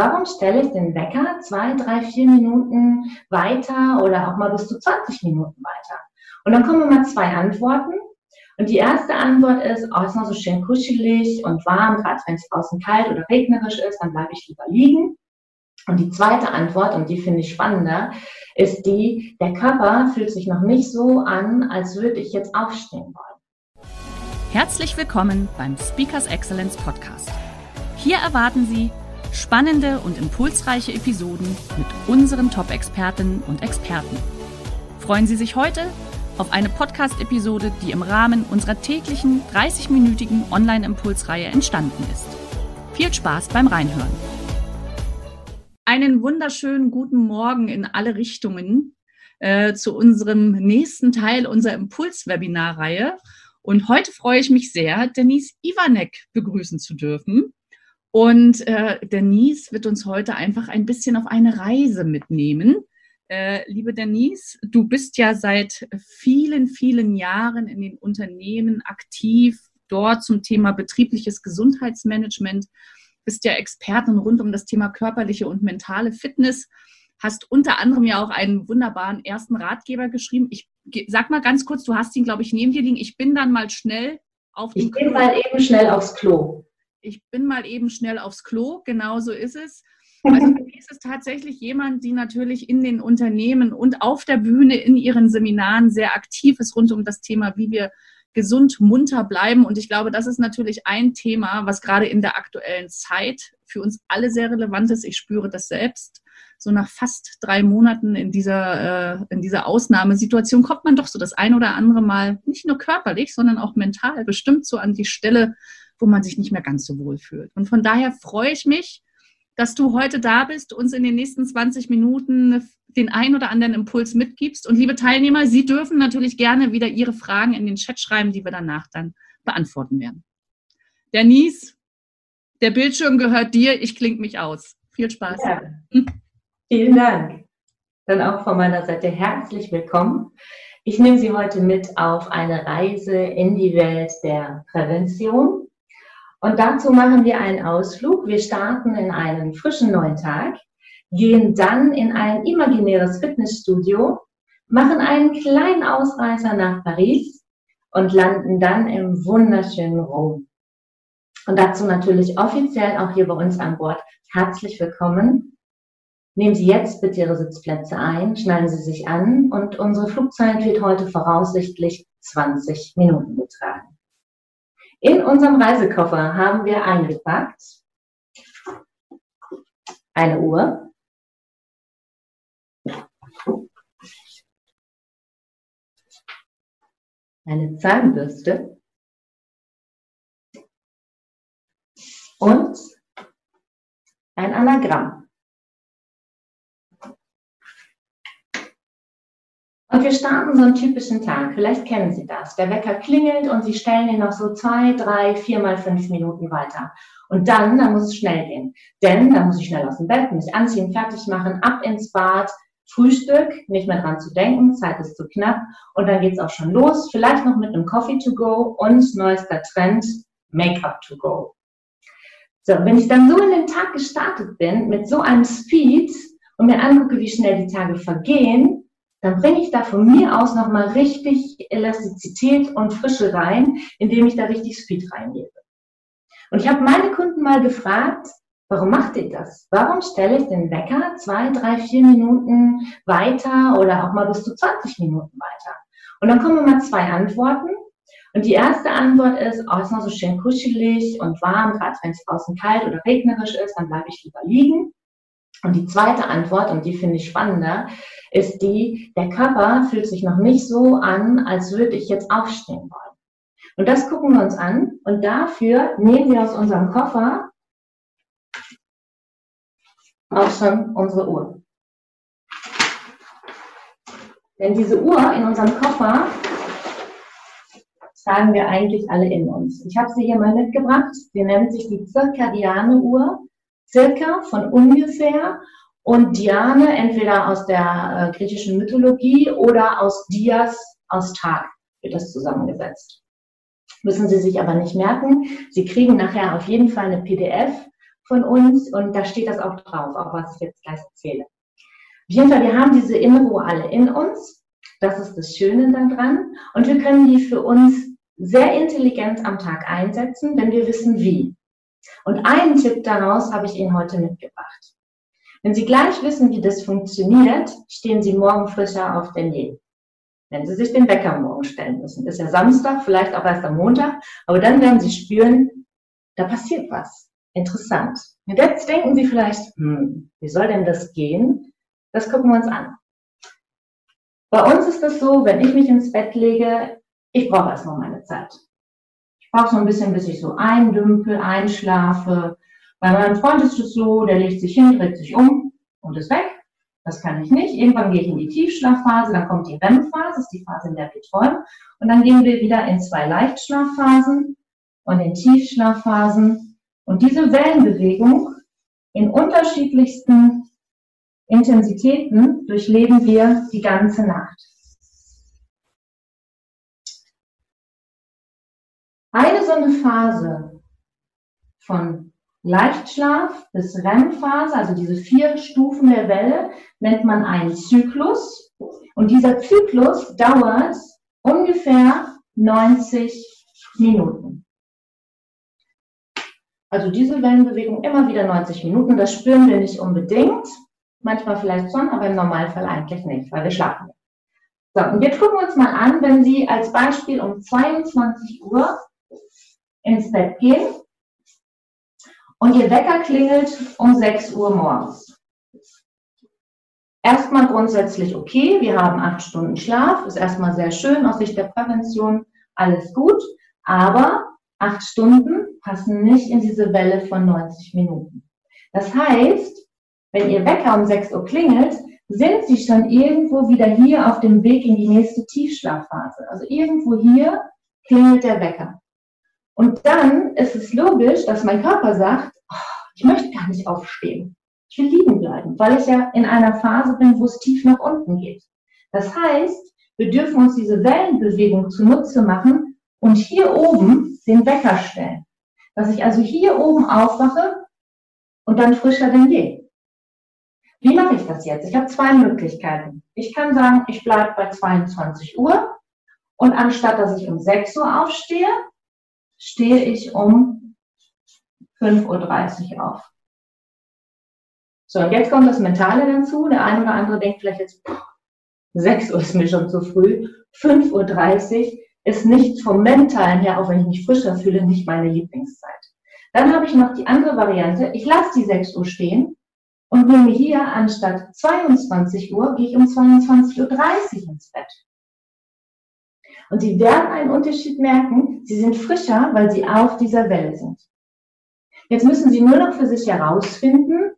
Warum stelle ich den Wecker zwei, drei, vier Minuten weiter oder auch mal bis zu 20 Minuten weiter? Und dann kommen mal zwei Antworten. Und die erste Antwort ist, oh, ist noch so schön kuschelig und warm, gerade wenn es draußen kalt oder regnerisch ist, dann bleibe ich lieber liegen. Und die zweite Antwort, und die finde ich spannender, ist die, der Körper fühlt sich noch nicht so an, als würde ich jetzt aufstehen wollen. Herzlich willkommen beim Speakers Excellence Podcast. Hier erwarten Sie spannende und impulsreiche Episoden mit unseren Top-Expertinnen und Experten. Freuen Sie sich heute auf eine Podcast-Episode, die im Rahmen unserer täglichen 30-minütigen Online-Impulsreihe entstanden ist. Viel Spaß beim Reinhören. Einen wunderschönen guten Morgen in alle Richtungen äh, zu unserem nächsten Teil unserer Impuls-Webinar-Reihe. Und heute freue ich mich sehr, Denise Ivanek begrüßen zu dürfen. Und äh, Denise wird uns heute einfach ein bisschen auf eine Reise mitnehmen äh, liebe Denise, du bist ja seit vielen, vielen Jahren in den Unternehmen aktiv, dort zum Thema betriebliches Gesundheitsmanagement, bist ja Expertin rund um das Thema körperliche und mentale Fitness, hast unter anderem ja auch einen wunderbaren ersten Ratgeber geschrieben. Ich sag mal ganz kurz, du hast ihn, glaube ich, neben dir liegen. Ich bin dann mal schnell auf dem Ich bin Klo. mal eben schnell aufs Klo. Ich bin mal eben schnell aufs Klo, genau so ist es. Also ist tatsächlich jemand, die natürlich in den Unternehmen und auf der Bühne in ihren Seminaren sehr aktiv ist rund um das Thema, wie wir gesund, munter bleiben. Und ich glaube, das ist natürlich ein Thema, was gerade in der aktuellen Zeit für uns alle sehr relevant ist. Ich spüre das selbst. So nach fast drei Monaten in dieser, äh, in dieser Ausnahmesituation kommt man doch so das ein oder andere Mal nicht nur körperlich, sondern auch mental bestimmt so an die Stelle, wo man sich nicht mehr ganz so wohl fühlt. Und von daher freue ich mich, dass du heute da bist, uns in den nächsten 20 Minuten den ein oder anderen Impuls mitgibst. Und liebe Teilnehmer, Sie dürfen natürlich gerne wieder Ihre Fragen in den Chat schreiben, die wir danach dann beantworten werden. Denise, der Bildschirm gehört dir, ich klinge mich aus. Viel Spaß. Ja. Vielen Dank. Dann auch von meiner Seite herzlich willkommen. Ich nehme Sie heute mit auf eine Reise in die Welt der Prävention und dazu machen wir einen Ausflug. Wir starten in einen frischen neuen Tag, gehen dann in ein imaginäres Fitnessstudio, machen einen kleinen Ausreißer nach Paris und landen dann im wunderschönen Rom. Und dazu natürlich offiziell auch hier bei uns an Bord herzlich willkommen. Nehmen Sie jetzt bitte Ihre Sitzplätze ein, schnallen Sie sich an und unsere Flugzeit wird heute voraussichtlich 20 Minuten betragen. In unserem Reisekoffer haben wir eingepackt eine Uhr, eine Zahnbürste und ein Anagramm. Und wir starten so einen typischen Tag. Vielleicht kennen Sie das. Der Wecker klingelt und Sie stellen ihn noch so zwei, drei, vier mal fünf Minuten weiter. Und dann, dann muss es schnell gehen. Denn dann muss ich schnell aus dem Bett, mich anziehen, fertig machen, ab ins Bad, Frühstück, nicht mehr dran zu denken, Zeit ist zu knapp. Und dann geht's auch schon los. Vielleicht noch mit einem Coffee to go und neuester Trend, Make-up to go. So, wenn ich dann so in den Tag gestartet bin, mit so einem Speed und mir angucke, wie schnell die Tage vergehen, dann bringe ich da von mir aus nochmal richtig Elastizität und Frische rein, indem ich da richtig Speed reingebe. Und ich habe meine Kunden mal gefragt, warum macht ihr das? Warum stelle ich den Wecker zwei, drei, vier Minuten weiter oder auch mal bis zu 20 Minuten weiter? Und dann kommen mal zwei Antworten. Und die erste Antwort ist, oh, ist noch so schön kuschelig und warm, gerade wenn es draußen kalt oder regnerisch ist, dann bleibe ich lieber liegen. Und die zweite Antwort, und die finde ich spannender, ist die, der Körper fühlt sich noch nicht so an, als würde ich jetzt aufstehen wollen. Und das gucken wir uns an. Und dafür nehmen wir aus unserem Koffer auch schon unsere Uhr. Denn diese Uhr in unserem Koffer tragen wir eigentlich alle in uns. Ich habe sie hier mal mitgebracht. Sie nennt sich die zirkadiane Uhr. Circa von ungefähr und Diane entweder aus der äh, griechischen Mythologie oder aus Dias, aus Tag wird das zusammengesetzt. Müssen Sie sich aber nicht merken. Sie kriegen nachher auf jeden Fall eine PDF von uns und da steht das auch drauf, auch was ich jetzt gleich erzähle. Auf jeden Fall, wir haben diese Innere alle in uns. Das ist das Schöne daran. Und wir können die für uns sehr intelligent am Tag einsetzen, wenn wir wissen wie. Und einen Tipp daraus habe ich Ihnen heute mitgebracht. Wenn Sie gleich wissen, wie das funktioniert, stehen Sie morgen frischer auf denn je. Wenn Sie sich den Wecker morgen stellen müssen. Ist ja Samstag, vielleicht auch erst am Montag, aber dann werden Sie spüren, da passiert was. Interessant. Und jetzt denken Sie vielleicht, hm, wie soll denn das gehen? Das gucken wir uns an. Bei uns ist es so, wenn ich mich ins Bett lege, ich brauche erstmal meine Zeit. Brauche so ein bisschen, bis ich so eindümpel, einschlafe. Bei meinem Freund ist es so, der legt sich hin, dreht sich um und ist weg. Das kann ich nicht. Irgendwann gehe ich in die Tiefschlafphase, dann kommt die REM-Phase, das ist die Phase, in der wir träumen. Und dann gehen wir wieder in zwei Leichtschlafphasen und in Tiefschlafphasen. Und diese Wellenbewegung in unterschiedlichsten Intensitäten durchleben wir die ganze Nacht. Eine so eine Phase von Leichtschlaf bis REM-Phase, also diese vier Stufen der Welle, nennt man einen Zyklus. Und dieser Zyklus dauert ungefähr 90 Minuten. Also diese Wellenbewegung immer wieder 90 Minuten, das spüren wir nicht unbedingt. Manchmal vielleicht schon, aber im Normalfall eigentlich nicht, weil wir schlafen. So, und jetzt gucken wir uns mal an, wenn Sie als Beispiel um 22 Uhr ins Bett gehen und Ihr Wecker klingelt um 6 Uhr morgens. Erstmal grundsätzlich okay, wir haben acht Stunden Schlaf, ist erstmal sehr schön aus Sicht der Prävention, alles gut, aber acht Stunden passen nicht in diese Welle von 90 Minuten. Das heißt, wenn Ihr Wecker um 6 Uhr klingelt, sind Sie schon irgendwo wieder hier auf dem Weg in die nächste Tiefschlafphase. Also irgendwo hier klingelt der Wecker. Und dann ist es logisch, dass mein Körper sagt, oh, ich möchte gar nicht aufstehen. Ich will liegen bleiben, weil ich ja in einer Phase bin, wo es tief nach unten geht. Das heißt, wir dürfen uns diese Wellenbewegung zunutze machen und hier oben den Wecker stellen. Dass ich also hier oben aufwache und dann frischer denn je. Wie mache ich das jetzt? Ich habe zwei Möglichkeiten. Ich kann sagen, ich bleibe bei 22 Uhr und anstatt dass ich um 6 Uhr aufstehe, stehe ich um 5.30 Uhr auf. So, und jetzt kommt das Mentale dazu. Der eine oder andere denkt vielleicht jetzt, 6 Uhr ist mir schon zu früh. 5.30 Uhr ist nicht vom Mentalen her, auch wenn ich mich frischer fühle, nicht meine Lieblingszeit. Dann habe ich noch die andere Variante. Ich lasse die 6 Uhr stehen und nehme hier anstatt 22 Uhr, gehe ich um 22.30 Uhr ins Bett. Und Sie werden einen Unterschied merken. Sie sind frischer, weil Sie auf dieser Welle sind. Jetzt müssen Sie nur noch für sich herausfinden,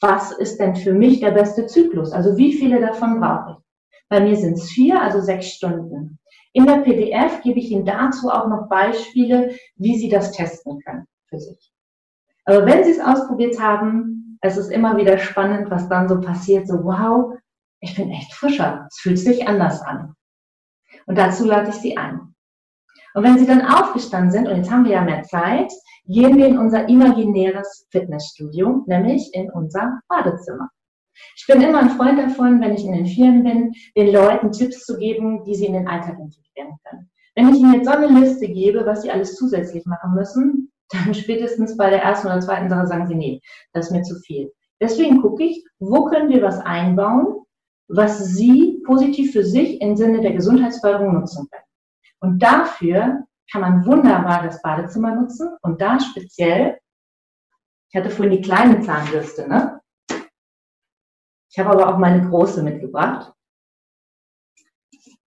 was ist denn für mich der beste Zyklus? Also wie viele davon brauche ich? Bei mir sind es vier, also sechs Stunden. In der PDF gebe ich Ihnen dazu auch noch Beispiele, wie Sie das testen können für sich. Aber wenn Sie es ausprobiert haben, es ist immer wieder spannend, was dann so passiert. So, wow, ich bin echt frischer. Es fühlt sich anders an. Und dazu lade ich Sie ein. Und wenn Sie dann aufgestanden sind, und jetzt haben wir ja mehr Zeit, gehen wir in unser imaginäres Fitnessstudio, nämlich in unser Badezimmer. Ich bin immer ein Freund davon, wenn ich in den Firmen bin, den Leuten Tipps zu geben, die sie in den Alltag integrieren können. Wenn ich Ihnen jetzt so eine Liste gebe, was Sie alles zusätzlich machen müssen, dann spätestens bei der ersten oder zweiten Sache sagen Sie, nee, das ist mir zu viel. Deswegen gucke ich, wo können wir was einbauen, was Sie positiv für sich im Sinne der Gesundheitsförderung nutzen können. Und dafür kann man wunderbar das Badezimmer nutzen und da speziell, ich hatte vorhin die kleine Zahnbürste, ne? Ich habe aber auch meine große mitgebracht.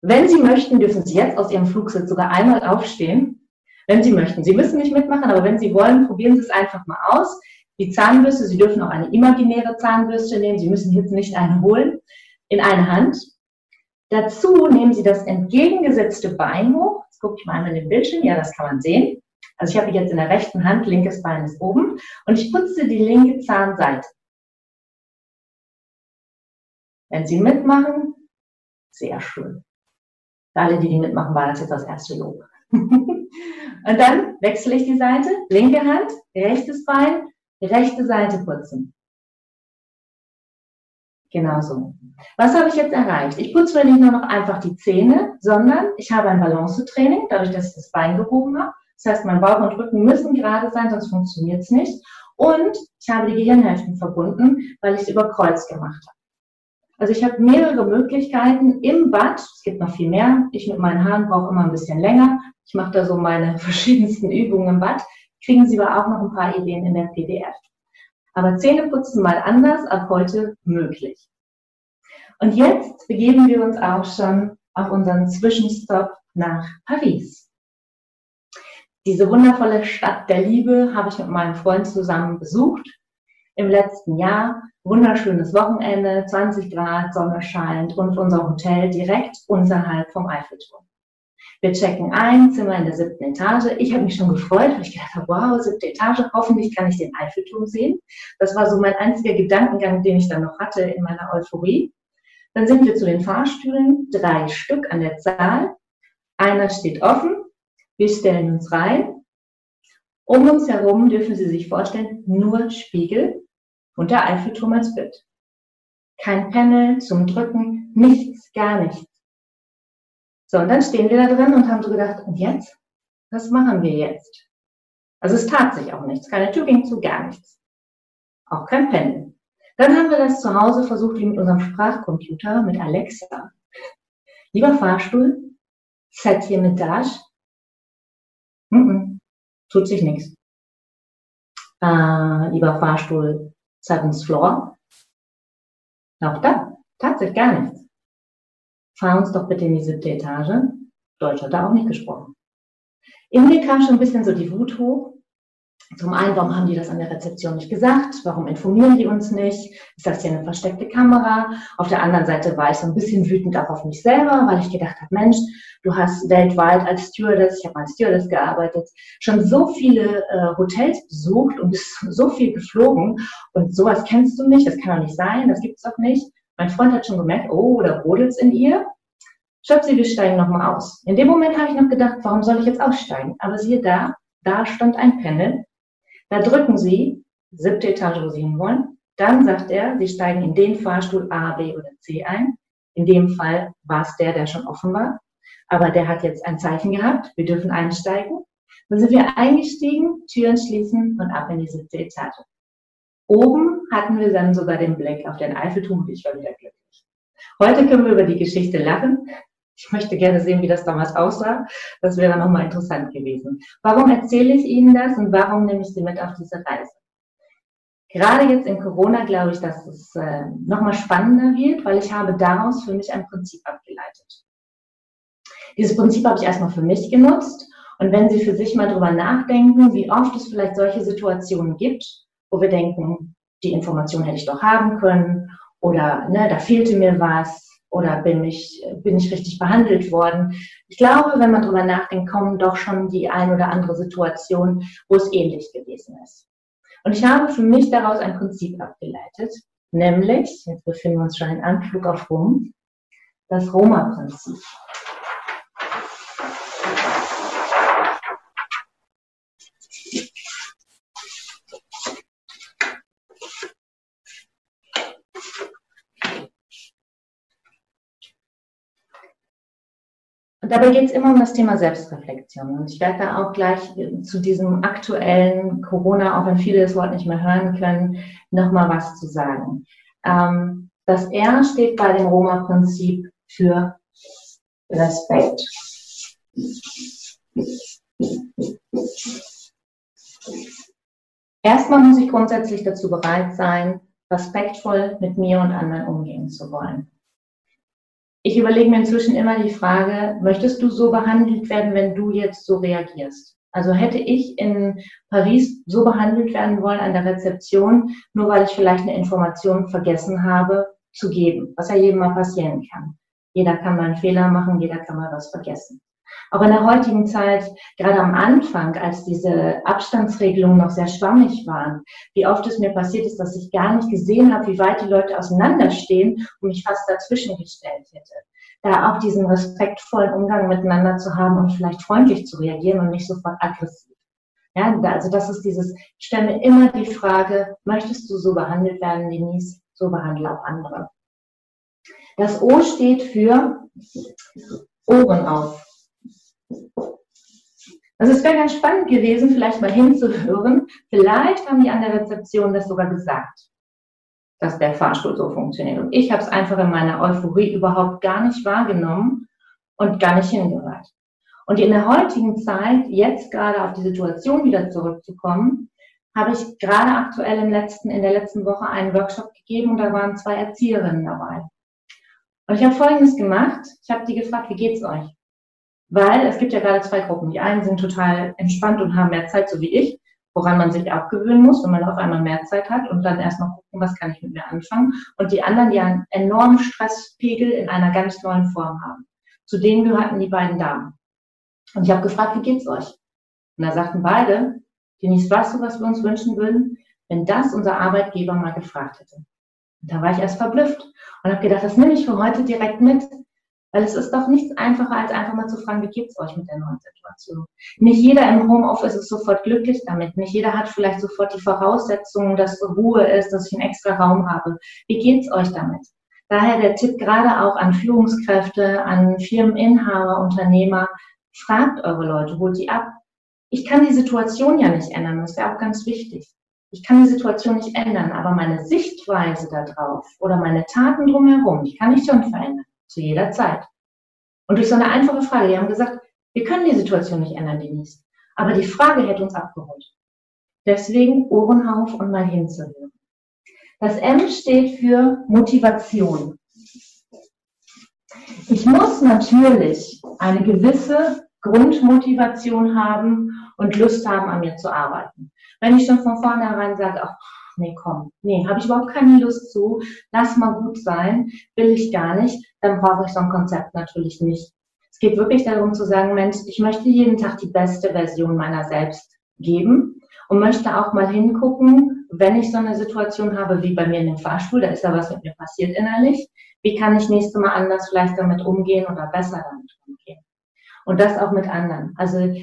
Wenn Sie möchten, dürfen Sie jetzt aus Ihrem Flugsitz sogar einmal aufstehen, wenn Sie möchten. Sie müssen nicht mitmachen, aber wenn Sie wollen, probieren Sie es einfach mal aus. die Zahnbürste, Sie dürfen auch eine imaginäre Zahnbürste nehmen, Sie müssen jetzt nicht eine holen, in eine Hand. Dazu nehmen Sie das entgegengesetzte Bein hoch. Jetzt gucke ich mal einmal in den Bildschirm, ja, das kann man sehen. Also ich habe jetzt in der rechten Hand, linkes Bein ist oben und ich putze die linke Zahnseite. Wenn Sie mitmachen, sehr schön. Für alle, die, die mitmachen, war das jetzt das erste Lob. und dann wechsle ich die Seite, linke Hand, rechtes Bein, rechte Seite putzen. Genau so. Was habe ich jetzt erreicht? Ich putze nicht nur noch einfach die Zähne, sondern ich habe ein Balancetraining, dadurch, dass ich das Bein gehoben habe. Das heißt, mein Bauch und Rücken müssen gerade sein, sonst funktioniert es nicht. Und ich habe die Gehirnhälften verbunden, weil ich es über Kreuz gemacht habe. Also ich habe mehrere Möglichkeiten im Bad. Es gibt noch viel mehr. Ich mit meinen Haaren brauche immer ein bisschen länger. Ich mache da so meine verschiedensten Übungen im Bad. Kriegen Sie aber auch noch ein paar Ideen in der PDF. Aber Zähneputzen mal anders, ab heute möglich. Und jetzt begeben wir uns auch schon auf unseren Zwischenstopp nach Paris. Diese wundervolle Stadt der Liebe habe ich mit meinem Freund zusammen besucht im letzten Jahr. Wunderschönes Wochenende, 20 Grad, Sonne scheint und unser Hotel direkt unterhalb vom Eiffelturm. Wir checken ein, Zimmer in der siebten Etage. Ich habe mich schon gefreut, weil ich gedacht habe, wow, siebte Etage, hoffentlich kann ich den Eiffelturm sehen. Das war so mein einziger Gedankengang, den ich dann noch hatte in meiner Euphorie. Dann sind wir zu den Fahrstühlen, drei Stück an der Zahl. Einer steht offen. Wir stellen uns rein. Um uns herum dürfen Sie sich vorstellen, nur Spiegel und der Eiffelturm als Bild. Kein Panel zum Drücken, nichts, gar nichts. So, und dann stehen wir da drin und haben so gedacht, und jetzt? Was machen wir jetzt? Also es tat sich auch nichts. Keine Tür ging zu, gar nichts. Auch kein Panel. Dann haben wir das zu Hause versucht, wie mit unserem Sprachcomputer, mit Alexa. Lieber Fahrstuhl, hier mit Dash. Mm -mm, tut sich nichts. Äh, lieber Fahrstuhl, Seventh Floor. Auch da, tatsächlich gar nichts. Fahr uns doch bitte in die siebte Etage. Deutsch hat da auch nicht gesprochen. In mir kam schon ein bisschen so die Wut hoch. Zum einen, warum haben die das an der Rezeption nicht gesagt? Warum informieren die uns nicht? Ist das hier eine versteckte Kamera? Auf der anderen Seite war ich so ein bisschen wütend auch auf mich selber, weil ich gedacht habe, Mensch, du hast weltweit als Stewardess, ich habe als Stewardess gearbeitet, schon so viele äh, Hotels besucht und bist so viel geflogen und sowas kennst du nicht, das kann doch nicht sein, das gibt's doch nicht. Mein Freund hat schon gemerkt, oh, da brodelt's in ihr. Schöpsi, wir steigen nochmal aus. In dem Moment habe ich noch gedacht, warum soll ich jetzt aussteigen? Aber siehe da, da stand ein Panel da drücken Sie, siebte Etage, wo Sie hinwollen. Dann sagt er, Sie steigen in den Fahrstuhl A, B oder C ein. In dem Fall war es der, der schon offen war. Aber der hat jetzt ein Zeichen gehabt, wir dürfen einsteigen. Dann sind wir eingestiegen, Türen schließen und ab in die siebte Etage. Oben hatten wir dann sogar den Blick auf den Eiffelturm und ich war wieder glücklich. Heute können wir über die Geschichte lachen. Ich möchte gerne sehen, wie das damals aussah. Das wäre nochmal interessant gewesen. Warum erzähle ich Ihnen das und warum nehme ich Sie mit auf diese Reise? Gerade jetzt in Corona glaube ich, dass es äh, nochmal spannender wird, weil ich habe daraus für mich ein Prinzip abgeleitet. Dieses Prinzip habe ich erstmal für mich genutzt. Und wenn Sie für sich mal drüber nachdenken, wie oft es vielleicht solche Situationen gibt, wo wir denken, die Information hätte ich doch haben können oder ne, da fehlte mir was oder bin ich, bin ich richtig behandelt worden? Ich glaube, wenn man darüber nachdenkt, kommen doch schon die ein oder andere Situation, wo es ähnlich gewesen ist. Und ich habe für mich daraus ein Prinzip abgeleitet, nämlich, jetzt befinden wir uns schon in Anflug auf Rom, das Roma-Prinzip. Und dabei geht es immer um das Thema Selbstreflexion. Und ich werde da auch gleich zu diesem aktuellen Corona, auch wenn viele das Wort nicht mehr hören können, nochmal was zu sagen. Ähm, das R steht bei dem Roma-Prinzip für Respekt. Erstmal muss ich grundsätzlich dazu bereit sein, respektvoll mit mir und anderen umgehen zu wollen ich überlege mir inzwischen immer die Frage, möchtest du so behandelt werden, wenn du jetzt so reagierst? Also hätte ich in Paris so behandelt werden wollen an der Rezeption, nur weil ich vielleicht eine Information vergessen habe zu geben, was ja jedem mal passieren kann. Jeder kann mal einen Fehler machen, jeder kann mal was vergessen. Auch in der heutigen Zeit, gerade am Anfang, als diese Abstandsregelungen noch sehr schwammig waren, wie oft es mir passiert ist, dass ich gar nicht gesehen habe, wie weit die Leute auseinanderstehen und mich fast dazwischen gestellt hätte. Da auch diesen respektvollen Umgang miteinander zu haben und vielleicht freundlich zu reagieren und nicht sofort aggressiv. Ja, also das ist dieses, ich stelle mir immer die Frage, möchtest du so behandelt werden, Denise? So behandle auch andere. Das O steht für Ohren auf. Also es wäre ganz spannend gewesen, vielleicht mal hinzuhören. Vielleicht haben die an der Rezeption das sogar gesagt, dass der Fahrstuhl so funktioniert. Und ich habe es einfach in meiner Euphorie überhaupt gar nicht wahrgenommen und gar nicht hingehört. Und in der heutigen Zeit, jetzt gerade auf die Situation wieder zurückzukommen, habe ich gerade aktuell im letzten, in der letzten Woche einen Workshop gegeben und da waren zwei Erzieherinnen dabei. Und ich habe Folgendes gemacht. Ich habe die gefragt, wie geht's euch? Weil es gibt ja gerade zwei Gruppen. Die einen sind total entspannt und haben mehr Zeit, so wie ich, woran man sich abgewöhnen muss, wenn man auf einmal mehr Zeit hat und dann erstmal gucken, was kann ich mit mir anfangen. Und die anderen, die einen enormen Stresspegel in einer ganz neuen Form haben. Zu denen gehörten die beiden Damen. Und ich habe gefragt, wie geht's euch? Und da sagten beide, Denise, weißt du, was wir uns wünschen würden? Wenn das unser Arbeitgeber mal gefragt hätte. Und da war ich erst verblüfft und habe gedacht, das nehme ich für heute direkt mit. Weil es ist doch nichts einfacher, als einfach mal zu fragen, wie geht's euch mit der neuen Situation? Nicht jeder im Homeoffice ist sofort glücklich damit. Nicht jeder hat vielleicht sofort die Voraussetzungen, dass Ruhe ist, dass ich einen extra Raum habe. Wie geht's euch damit? Daher der Tipp gerade auch an Führungskräfte, an Firmeninhaber, Unternehmer, fragt eure Leute, holt die ab. Ich kann die Situation ja nicht ändern, das wäre auch ganz wichtig. Ich kann die Situation nicht ändern, aber meine Sichtweise darauf oder meine Taten drumherum, die kann ich schon verändern zu jeder Zeit. Und durch so eine einfache Frage, die haben gesagt, wir können die Situation nicht ändern, Denise. Aber die Frage hätte uns abgeholt. Deswegen Ohren auf und mal hinzuhören. Das M steht für Motivation. Ich muss natürlich eine gewisse Grundmotivation haben und Lust haben, an mir zu arbeiten. Wenn ich schon von vornherein sage, ach, nee, komm, nee, habe ich überhaupt keine Lust zu, lass mal gut sein, will ich gar nicht, dann brauche ich so ein Konzept natürlich nicht. Es geht wirklich darum zu sagen, Mensch, ich möchte jeden Tag die beste Version meiner selbst geben und möchte auch mal hingucken, wenn ich so eine Situation habe wie bei mir in dem Fahrstuhl, da ist ja was mit mir passiert innerlich, wie kann ich nächstes Mal anders vielleicht damit umgehen oder besser damit umgehen. Und das auch mit anderen. Also,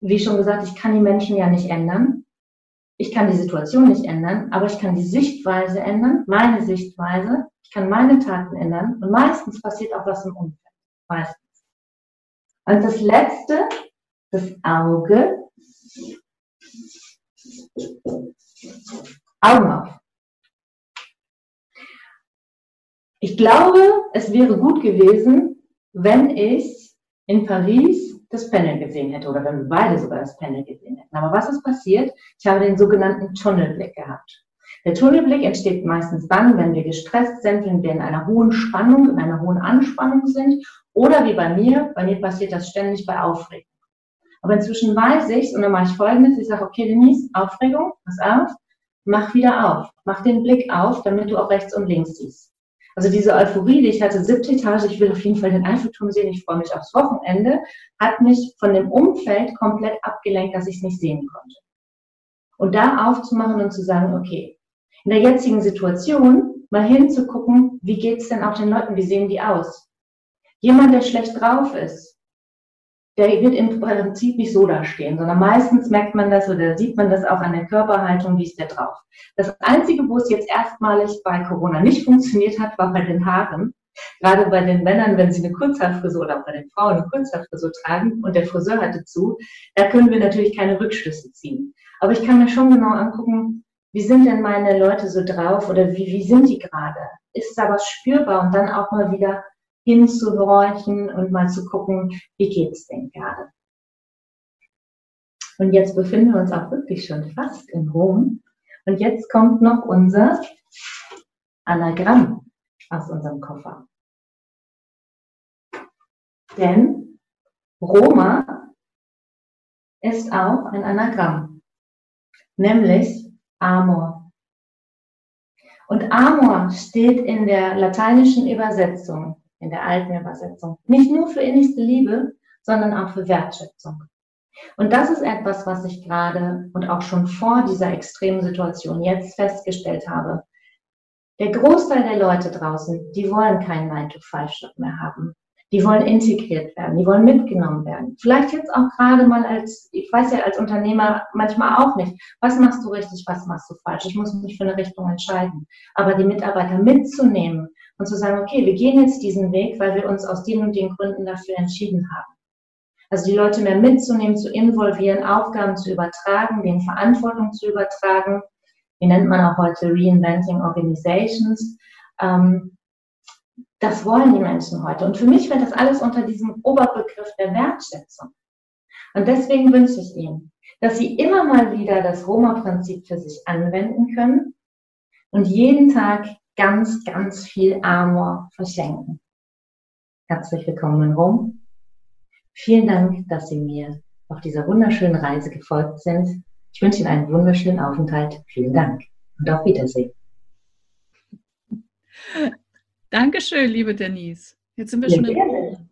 wie schon gesagt, ich kann die Menschen ja nicht ändern. Ich kann die Situation nicht ändern, aber ich kann die Sichtweise ändern, meine Sichtweise. Ich kann meine Taten ändern und meistens passiert auch was im Umfeld. Meistens. Und das letzte, das Auge. Augen auf. Ich glaube, es wäre gut gewesen, wenn ich in Paris das Panel gesehen hätte oder wenn wir beide sogar das Panel gesehen hätten. Aber was ist passiert? Ich habe den sogenannten Tunnelblick gehabt. Der Tunnelblick entsteht meistens dann, wenn wir gestresst sind, wenn wir in einer hohen Spannung, in einer hohen Anspannung sind oder wie bei mir, bei mir passiert das ständig bei Aufregung. Aber inzwischen weiß ich und dann mache ich folgendes, ich sage, okay Denise, Aufregung, pass auf, mach wieder auf, mach den Blick auf, damit du auch rechts und links siehst. Also diese Euphorie, die ich hatte, siebte Etage, ich will auf jeden Fall den Eiffelturm sehen, ich freue mich aufs Wochenende, hat mich von dem Umfeld komplett abgelenkt, dass ich es nicht sehen konnte. Und da aufzumachen und zu sagen, okay, in der jetzigen Situation mal hinzugucken, wie geht es denn auch den Leuten, wie sehen die aus? Jemand, der schlecht drauf ist, der wird im Prinzip nicht so dastehen, sondern meistens merkt man das oder sieht man das auch an der Körperhaltung, wie ist der drauf. Das Einzige, wo es jetzt erstmalig bei Corona nicht funktioniert hat, war bei den Haaren. Gerade bei den Männern, wenn sie eine Kurzhaarfrisur oder bei den Frauen eine Kurzhaarfrisur tragen und der Friseur hatte zu, da können wir natürlich keine Rückschlüsse ziehen. Aber ich kann mir schon genau angucken, wie sind denn meine Leute so drauf oder wie, wie sind die gerade? Ist da was spürbar? Und dann auch mal wieder hinzuhorchen und mal zu gucken, wie geht's denn gerade. Und jetzt befinden wir uns auch wirklich schon fast in Rom. Und jetzt kommt noch unser Anagramm aus unserem Koffer. Denn Roma ist auch ein Anagramm, nämlich Amor. Und Amor steht in der lateinischen Übersetzung, in der alten Übersetzung, nicht nur für innigste Liebe, sondern auch für Wertschätzung. Und das ist etwas, was ich gerade und auch schon vor dieser extremen Situation jetzt festgestellt habe. Der Großteil der Leute draußen, die wollen keinen 9-to-5-Job mehr haben. Die wollen integriert werden, die wollen mitgenommen werden. Vielleicht jetzt auch gerade mal als, ich weiß ja als Unternehmer manchmal auch nicht, was machst du richtig, was machst du falsch. Ich muss mich für eine Richtung entscheiden. Aber die Mitarbeiter mitzunehmen und zu sagen, okay, wir gehen jetzt diesen Weg, weil wir uns aus den und den Gründen dafür entschieden haben. Also die Leute mehr mitzunehmen, zu involvieren, Aufgaben zu übertragen, den Verantwortung zu übertragen. Wie nennt man auch heute Reinventing Organizations. Ähm, das wollen die Menschen heute. Und für mich fällt das alles unter diesem Oberbegriff der Wertschätzung. Und deswegen wünsche ich Ihnen, dass Sie immer mal wieder das Roma-Prinzip für sich anwenden können und jeden Tag ganz, ganz viel Amor verschenken. Herzlich willkommen in Rom. Vielen Dank, dass Sie mir auf dieser wunderschönen Reise gefolgt sind. Ich wünsche Ihnen einen wunderschönen Aufenthalt. Vielen Dank und auf Wiedersehen. Dankeschön, liebe Denise. Jetzt sind wir schon in Rom.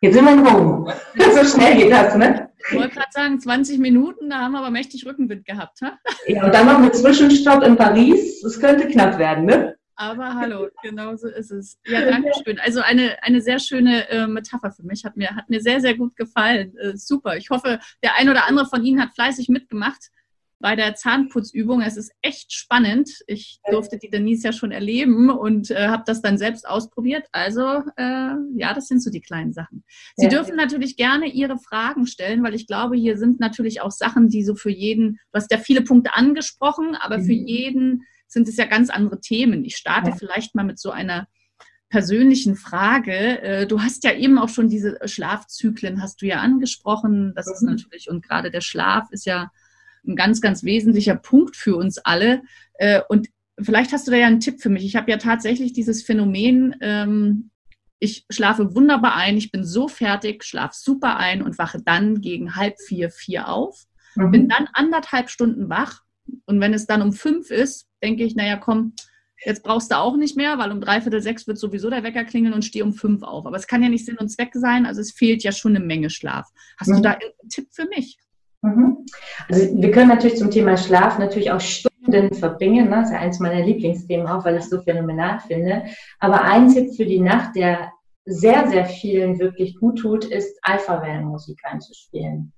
Jetzt sind wir in Rom. so schnell geht das, ne? Ich wollte gerade sagen, 20 Minuten, da haben wir aber mächtig Rückenwind gehabt. Ha? Ja, und dann noch mit Zwischenstopp in Paris. Das könnte knapp werden, ne? Aber hallo, genau so ist es. Ja, danke schön. Also eine, eine sehr schöne äh, Metapher für mich. Hat mir, hat mir sehr, sehr gut gefallen. Äh, super. Ich hoffe, der ein oder andere von Ihnen hat fleißig mitgemacht bei der Zahnputzübung. Es ist echt spannend. Ich durfte die Denise ja schon erleben und äh, habe das dann selbst ausprobiert. Also äh, ja, das sind so die kleinen Sachen. Sie ja. dürfen natürlich gerne Ihre Fragen stellen, weil ich glaube, hier sind natürlich auch Sachen, die so für jeden, du hast ja viele Punkte angesprochen, aber mhm. für jeden sind es ja ganz andere Themen. Ich starte ja. vielleicht mal mit so einer persönlichen Frage. Äh, du hast ja eben auch schon diese Schlafzyklen, hast du ja angesprochen. Das mhm. ist natürlich, und gerade der Schlaf ist ja ein ganz, ganz wesentlicher Punkt für uns alle. Äh, und vielleicht hast du da ja einen Tipp für mich. Ich habe ja tatsächlich dieses Phänomen, ähm, ich schlafe wunderbar ein, ich bin so fertig, schlafe super ein und wache dann gegen halb vier, vier auf, mhm. bin dann anderthalb Stunden wach und wenn es dann um fünf ist, denke ich, naja, komm, jetzt brauchst du auch nicht mehr, weil um dreiviertel sechs wird sowieso der Wecker klingeln und stehe um fünf auf. Aber es kann ja nicht Sinn und Zweck sein, also es fehlt ja schon eine Menge Schlaf. Hast mhm. du da einen Tipp für mich? Mhm. Also wir können natürlich zum Thema Schlaf natürlich auch Stunden verbringen. Ne? Das ist ja eins meiner Lieblingsthemen auch, weil ich es so phänomenal finde. Aber ein Tipp für die Nacht, der sehr, sehr vielen wirklich gut tut, ist Alpha-Wellenmusik einzuspielen.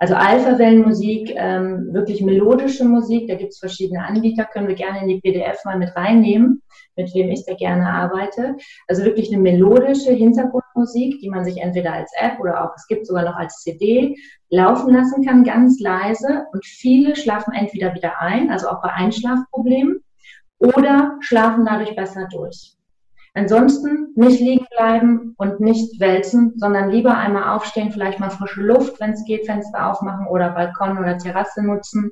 Also Alpha-Wellenmusik, ähm, wirklich melodische Musik, da gibt es verschiedene Anbieter, können wir gerne in die PDF mal mit reinnehmen, mit wem ich da gerne arbeite. Also wirklich eine melodische Hintergrundmusik, die man sich entweder als App oder auch, es gibt sogar noch als CD, laufen lassen kann, ganz leise. Und viele schlafen entweder wieder ein, also auch bei Einschlafproblemen, oder schlafen dadurch besser durch. Ansonsten nicht liegen bleiben und nicht wälzen, sondern lieber einmal aufstehen, vielleicht mal frische Luft, wenn es geht, Fenster aufmachen oder Balkon oder Terrasse nutzen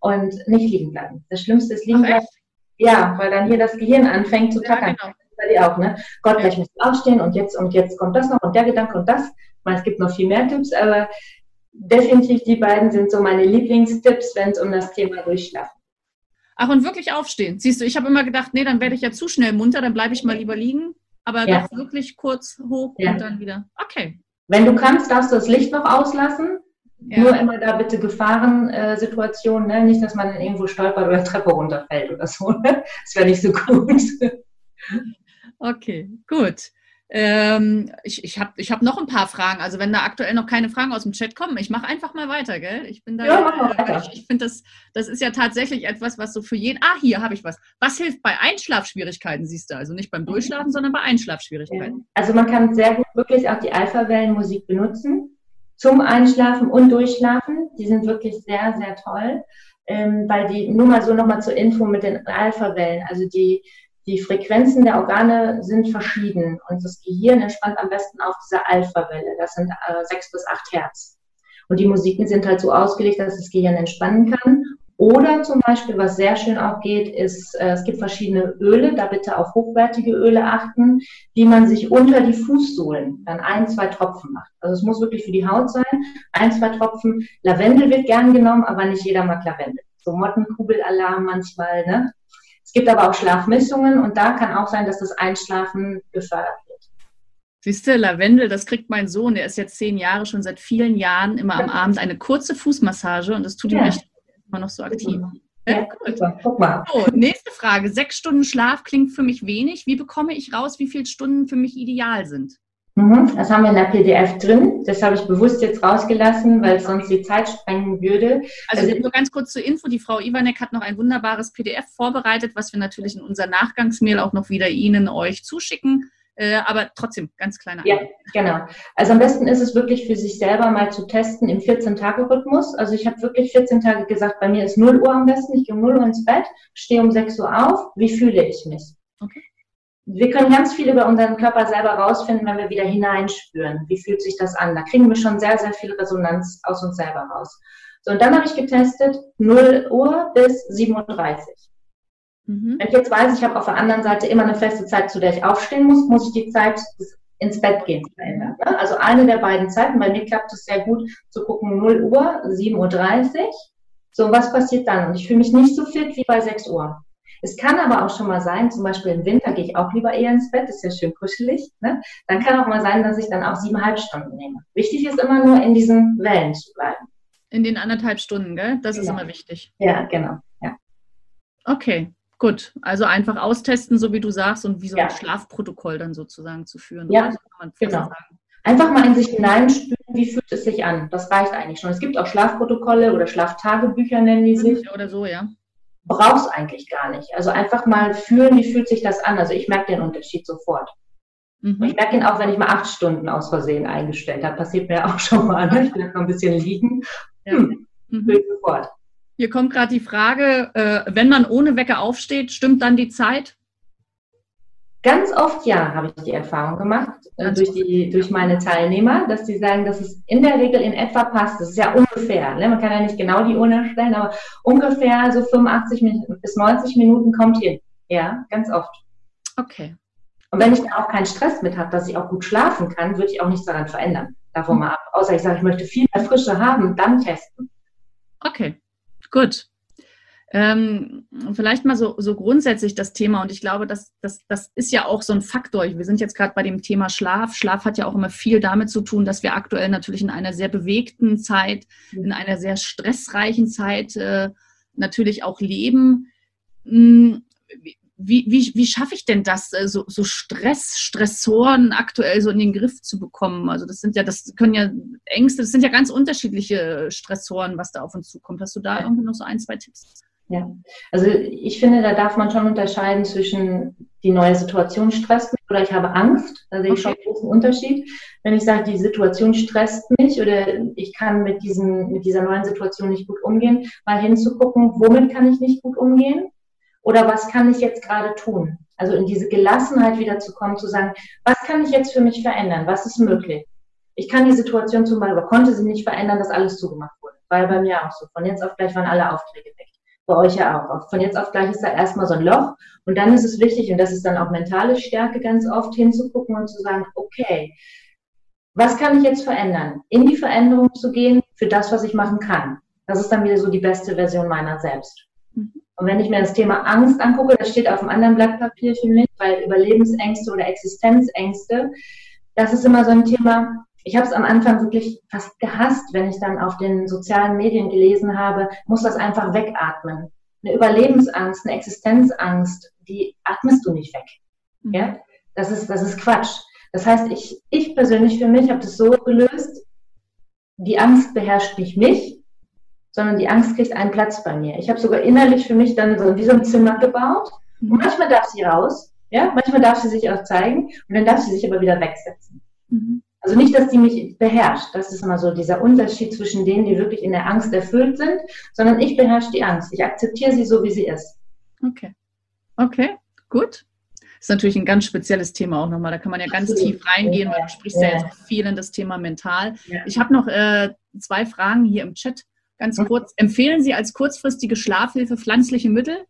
und nicht liegen bleiben. Das Schlimmste ist liegen bleiben. Ja, weil dann hier das Gehirn anfängt zu tackern. Ja, genau. Bei dir auch, ne? Gott, gleich muss ich aufstehen und jetzt und jetzt kommt das noch und der Gedanke und das. Ich meine, es gibt noch viel mehr Tipps, aber definitiv die beiden sind so meine Lieblingstipps, wenn es um das Thema Durchschlafen Ach, und wirklich aufstehen. Siehst du, ich habe immer gedacht, nee, dann werde ich ja zu schnell munter, dann bleibe ich mal lieber liegen. Aber ja. doch wirklich kurz hoch ja. und dann wieder. Okay. Wenn du kannst, darfst du das Licht noch auslassen. Ja. Nur immer da bitte Gefahrensituationen, ne? nicht, dass man dann irgendwo stolpert oder Treppe runterfällt oder so. Ne? Das wäre nicht so gut. Okay, gut. Ähm, ich ich habe ich hab noch ein paar Fragen. Also wenn da aktuell noch keine Fragen aus dem Chat kommen, ich mache einfach mal weiter, gell? Ich bin da. Ja, mach mal weiter. Ich, ich finde, das, das ist ja tatsächlich etwas, was so für jeden. Ah, hier habe ich was. Was hilft bei Einschlafschwierigkeiten, siehst du? Also nicht beim Durchschlafen, mhm. sondern bei Einschlafschwierigkeiten. Also man kann sehr gut wirklich auch die Alpha-Wellenmusik benutzen zum Einschlafen und Durchschlafen. Die sind wirklich sehr, sehr toll. Ähm, weil die, nur mal so nochmal zur Info mit den Alpha-Wellen, also die die Frequenzen der Organe sind verschieden und das Gehirn entspannt am besten auf dieser Alpha-Welle. Das sind äh, bis acht Hertz. Und die Musiken sind halt so ausgelegt, dass das Gehirn entspannen kann, Oder zum Beispiel, was sehr schön auch geht, ist, äh, es gibt verschiedene Öle, da bitte auf hochwertige Öle achten, die man sich unter die Fußsohlen dann ein, zwei Tropfen macht. Also es muss wirklich für die Haut sein, ein, zwei Tropfen. Lavendel wird gern genommen, aber nicht jeder mag Lavendel. So Mottenkugelalarm manchmal, ne? Es gibt aber auch Schlafmissungen und da kann auch sein, dass das Einschlafen gefördert wird. Siehst du, Lavendel, das kriegt mein Sohn, der ist jetzt zehn Jahre, schon seit vielen Jahren immer am Abend eine kurze Fußmassage und das tut ihm ja. echt immer noch so aktiv. Ja, ja, Guck mal. So, nächste Frage. Sechs Stunden Schlaf klingt für mich wenig. Wie bekomme ich raus, wie viele Stunden für mich ideal sind? Mhm, das haben wir in der PDF drin. Das habe ich bewusst jetzt rausgelassen, weil es sonst die Zeit sprengen würde. Also, also nur ganz kurz zur Info. Die Frau Iwanek hat noch ein wunderbares PDF vorbereitet, was wir natürlich in unser Nachgangsmail auch noch wieder Ihnen euch zuschicken. Äh, aber trotzdem, ganz kleiner. Ja, genau. Also am besten ist es wirklich für sich selber mal zu testen im 14-Tage-Rhythmus. Also ich habe wirklich 14 Tage gesagt, bei mir ist 0 Uhr am besten. Ich gehe um 0 Uhr ins Bett, stehe um 6 Uhr auf. Wie fühle ich mich? Wir können ganz viel über unseren Körper selber rausfinden, wenn wir wieder hineinspüren. Wie fühlt sich das an? Da kriegen wir schon sehr, sehr viel Resonanz aus uns selber raus. So, und dann habe ich getestet 0 Uhr bis 7.30 Uhr. Mhm. Wenn ich jetzt weiß, ich habe auf der anderen Seite immer eine feste Zeit, zu der ich aufstehen muss, muss ich die Zeit ins Bett gehen verändern. Ne? Also eine der beiden Zeiten. Bei mir klappt es sehr gut zu gucken 0 Uhr, 7.30 Uhr. So, was passiert dann? Und ich fühle mich nicht so fit wie bei 6 Uhr. Es kann aber auch schon mal sein, zum Beispiel im Winter gehe ich auch lieber eher ins Bett, ist ja schön kuschelig. Ne? Dann kann auch mal sein, dass ich dann auch siebeneinhalb Stunden nehme. Wichtig ist immer nur in diesen Wellen zu bleiben. In den anderthalb Stunden, gell? Das genau. ist immer wichtig. Ja, genau. Ja. Okay, gut. Also einfach austesten, so wie du sagst, und wie so ein Schlafprotokoll dann sozusagen zu führen. Ja, genau. Einfach mal in sich hineinspüren, wie fühlt es sich an. Das reicht eigentlich schon. Es gibt auch Schlafprotokolle oder Schlaftagebücher, nennen die sich. Oder so, ja brauchst eigentlich gar nicht. Also einfach mal fühlen, wie fühlt sich das an. Also ich merke den Unterschied sofort. Mhm. Ich merke ihn auch, wenn ich mal acht Stunden aus Versehen eingestellt habe. Passiert mir auch schon mal. Ne? Ich bleibe mal ein bisschen liegen. Hm, mhm. sofort. Hier kommt gerade die Frage, äh, wenn man ohne Wecker aufsteht, stimmt dann die Zeit? Ganz oft ja, habe ich die Erfahrung gemacht äh, durch, die, durch meine Teilnehmer, dass sie sagen, dass es in der Regel in etwa passt. Das ist ja ungefähr. Ne? Man kann ja nicht genau die Uhr stellen, aber ungefähr so 85 bis 90 Minuten kommt hin. Ja, ganz oft. Okay. Und wenn ich da auch keinen Stress mit habe, dass ich auch gut schlafen kann, würde ich auch nichts daran verändern. Davon mal ab. Außer ich sage, ich möchte viel mehr Frische haben, dann testen. Okay, gut. Ähm, vielleicht mal so, so grundsätzlich das Thema, und ich glaube, das, das, das ist ja auch so ein Faktor. Wir sind jetzt gerade bei dem Thema Schlaf. Schlaf hat ja auch immer viel damit zu tun, dass wir aktuell natürlich in einer sehr bewegten Zeit, in einer sehr stressreichen Zeit äh, natürlich auch leben. Hm, wie, wie, wie schaffe ich denn das, äh, so, so Stress, Stressoren aktuell so in den Griff zu bekommen? Also das sind ja, das können ja Ängste, das sind ja ganz unterschiedliche Stressoren, was da auf uns zukommt. Hast du da irgendwie noch so ein, zwei Tipps? Ja, also ich finde, da darf man schon unterscheiden zwischen die neue Situation stresst mich oder ich habe Angst. Da sehe ich schon einen großen Unterschied. Wenn ich sage, die Situation stresst mich oder ich kann mit, diesen, mit dieser neuen Situation nicht gut umgehen, mal hinzugucken, womit kann ich nicht gut umgehen oder was kann ich jetzt gerade tun? Also in diese Gelassenheit wieder zu kommen, zu sagen, was kann ich jetzt für mich verändern? Was ist möglich? Ich kann die Situation zum Beispiel, konnte sie nicht verändern, dass alles zugemacht wurde. War ja bei mir auch so. Von jetzt auf gleich waren alle Aufträge weg bei euch ja auch. Von jetzt auf gleich ist da erstmal so ein Loch. Und dann ist es wichtig, und das ist dann auch mentale Stärke ganz oft, hinzugucken und zu sagen, okay, was kann ich jetzt verändern? In die Veränderung zu gehen für das, was ich machen kann. Das ist dann wieder so die beste Version meiner selbst. Mhm. Und wenn ich mir das Thema Angst angucke, das steht auf einem anderen Blatt Papier für mich, weil Überlebensängste oder Existenzängste, das ist immer so ein Thema, ich habe es am Anfang wirklich fast gehasst, wenn ich dann auf den sozialen Medien gelesen habe, muss das einfach wegatmen. Eine Überlebensangst, eine Existenzangst, die atmest du nicht weg. Mhm. Ja? Das ist, das ist Quatsch. Das heißt, ich, ich persönlich für mich habe das so gelöst, die Angst beherrscht nicht mich, sondern die Angst kriegt einen Platz bei mir. Ich habe sogar innerlich für mich dann so wie so ein Zimmer gebaut. Und mhm. manchmal darf sie raus, ja, manchmal darf sie sich auch zeigen und dann darf sie sich aber wieder wegsetzen. Mhm. Also nicht, dass die mich beherrscht. Das ist immer so dieser Unterschied zwischen denen, die wirklich in der Angst erfüllt sind, sondern ich beherrsche die Angst. Ich akzeptiere sie so, wie sie ist. Okay. Okay, gut. Das ist natürlich ein ganz spezielles Thema auch nochmal. Da kann man ja ganz Absolut. tief reingehen, weil du sprichst ja, ja jetzt auch viel in das Thema mental. Ja. Ich habe noch äh, zwei Fragen hier im Chat Ganz kurz, empfehlen Sie als kurzfristige Schlafhilfe pflanzliche Mittel?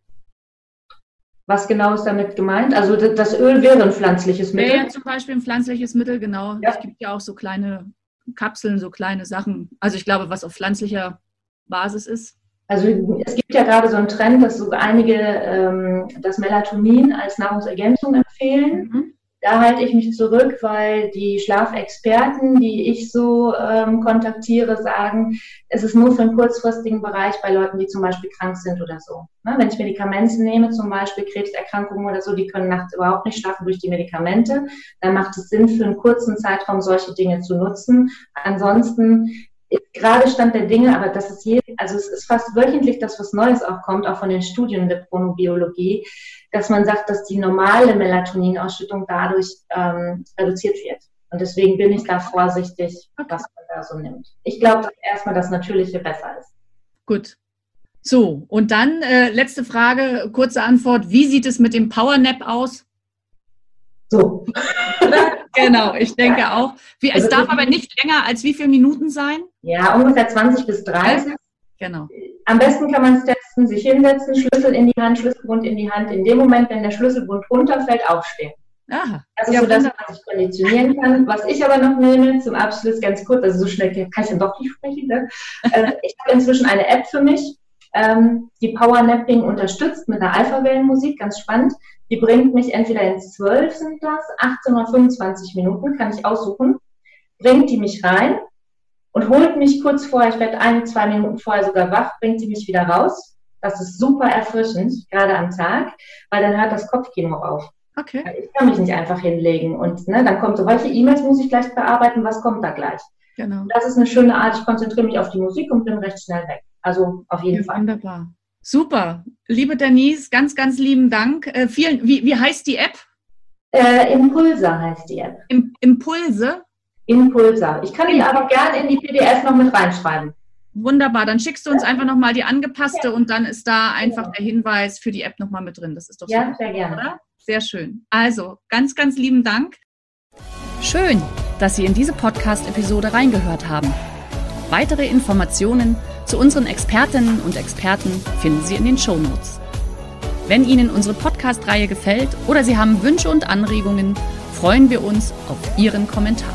Was genau ist damit gemeint? Also das Öl wäre ein pflanzliches Mittel? Ja, zum Beispiel ein pflanzliches Mittel, genau. Ja. Es gibt ja auch so kleine Kapseln, so kleine Sachen. Also ich glaube, was auf pflanzlicher Basis ist. Also es gibt ja gerade so einen Trend, dass so einige ähm, das Melatonin als Nahrungsergänzung empfehlen. Mhm. Da halte ich mich zurück, weil die Schlafexperten, die ich so ähm, kontaktiere, sagen, es ist nur für einen kurzfristigen Bereich bei Leuten, die zum Beispiel krank sind oder so. Ne? Wenn ich Medikamente nehme, zum Beispiel Krebserkrankungen oder so, die können nachts überhaupt nicht schlafen durch die Medikamente, dann macht es Sinn, für einen kurzen Zeitraum solche Dinge zu nutzen. Ansonsten gerade Stand der Dinge, aber das ist je, also es ist fast wöchentlich, dass was Neues auch kommt, auch von den Studien der Chronobiologie, dass man sagt, dass die normale Melatoninausschüttung dadurch ähm, reduziert wird. Und deswegen bin ich da vorsichtig, was man da so nimmt. Ich glaube, dass erstmal das Natürliche besser ist. Gut. So, und dann äh, letzte Frage, kurze Antwort. Wie sieht es mit dem Power Nap aus? So. genau, ich denke auch. Wie, also es darf aber nicht länger als wie viele Minuten sein? Ja, ungefähr 20 bis 30. Genau. Am besten kann man es testen, sich hinsetzen, Schlüssel in die Hand, Schlüsselbund in die Hand. In dem Moment, wenn der Schlüsselbund runterfällt, aufstehen. Aha. Also, ja, so, dass man sich konditionieren kann. Was ich aber noch nehme, zum Abschluss ganz kurz, also so schnell kann ich dann doch nicht sprechen. Ne? Äh, ich habe inzwischen eine App für mich, ähm, die Power Napping unterstützt mit einer Alpha-Wellenmusik, ganz spannend. Die bringt mich entweder ins 12 sind das, 18 oder 25 Minuten, kann ich aussuchen, bringt die mich rein und holt mich kurz vorher, ich werde ein, zwei Minuten vorher sogar wach, bringt die mich wieder raus. Das ist super erfrischend, gerade am Tag, weil dann hört das Kopfkino auf. Okay. Ich kann mich nicht einfach hinlegen und ne, dann kommt so, welche E-Mails muss ich gleich bearbeiten, was kommt da gleich? Genau. Das ist eine schöne Art, ich konzentriere mich auf die Musik und bin recht schnell weg. Also auf jeden ja, Fall. Wunderbar. Super. Liebe Denise, ganz, ganz lieben Dank. Äh, vielen, wie, wie heißt die App? Äh, Impulse heißt die App. Im, Impulse? Impulse. Ich kann die aber gerne in die PDF noch mit reinschreiben. Wunderbar, dann schickst du uns einfach nochmal die angepasste ja. und dann ist da einfach ja. der Hinweis für die App nochmal mit drin. Das ist doch ja, super, sehr gerne. Oder? Sehr schön. Also, ganz, ganz lieben Dank. Schön, dass Sie in diese Podcast-Episode reingehört haben. Weitere Informationen zu unseren Expertinnen und Experten finden Sie in den Show Notes. Wenn Ihnen unsere Podcast-Reihe gefällt oder Sie haben Wünsche und Anregungen, freuen wir uns auf Ihren Kommentar.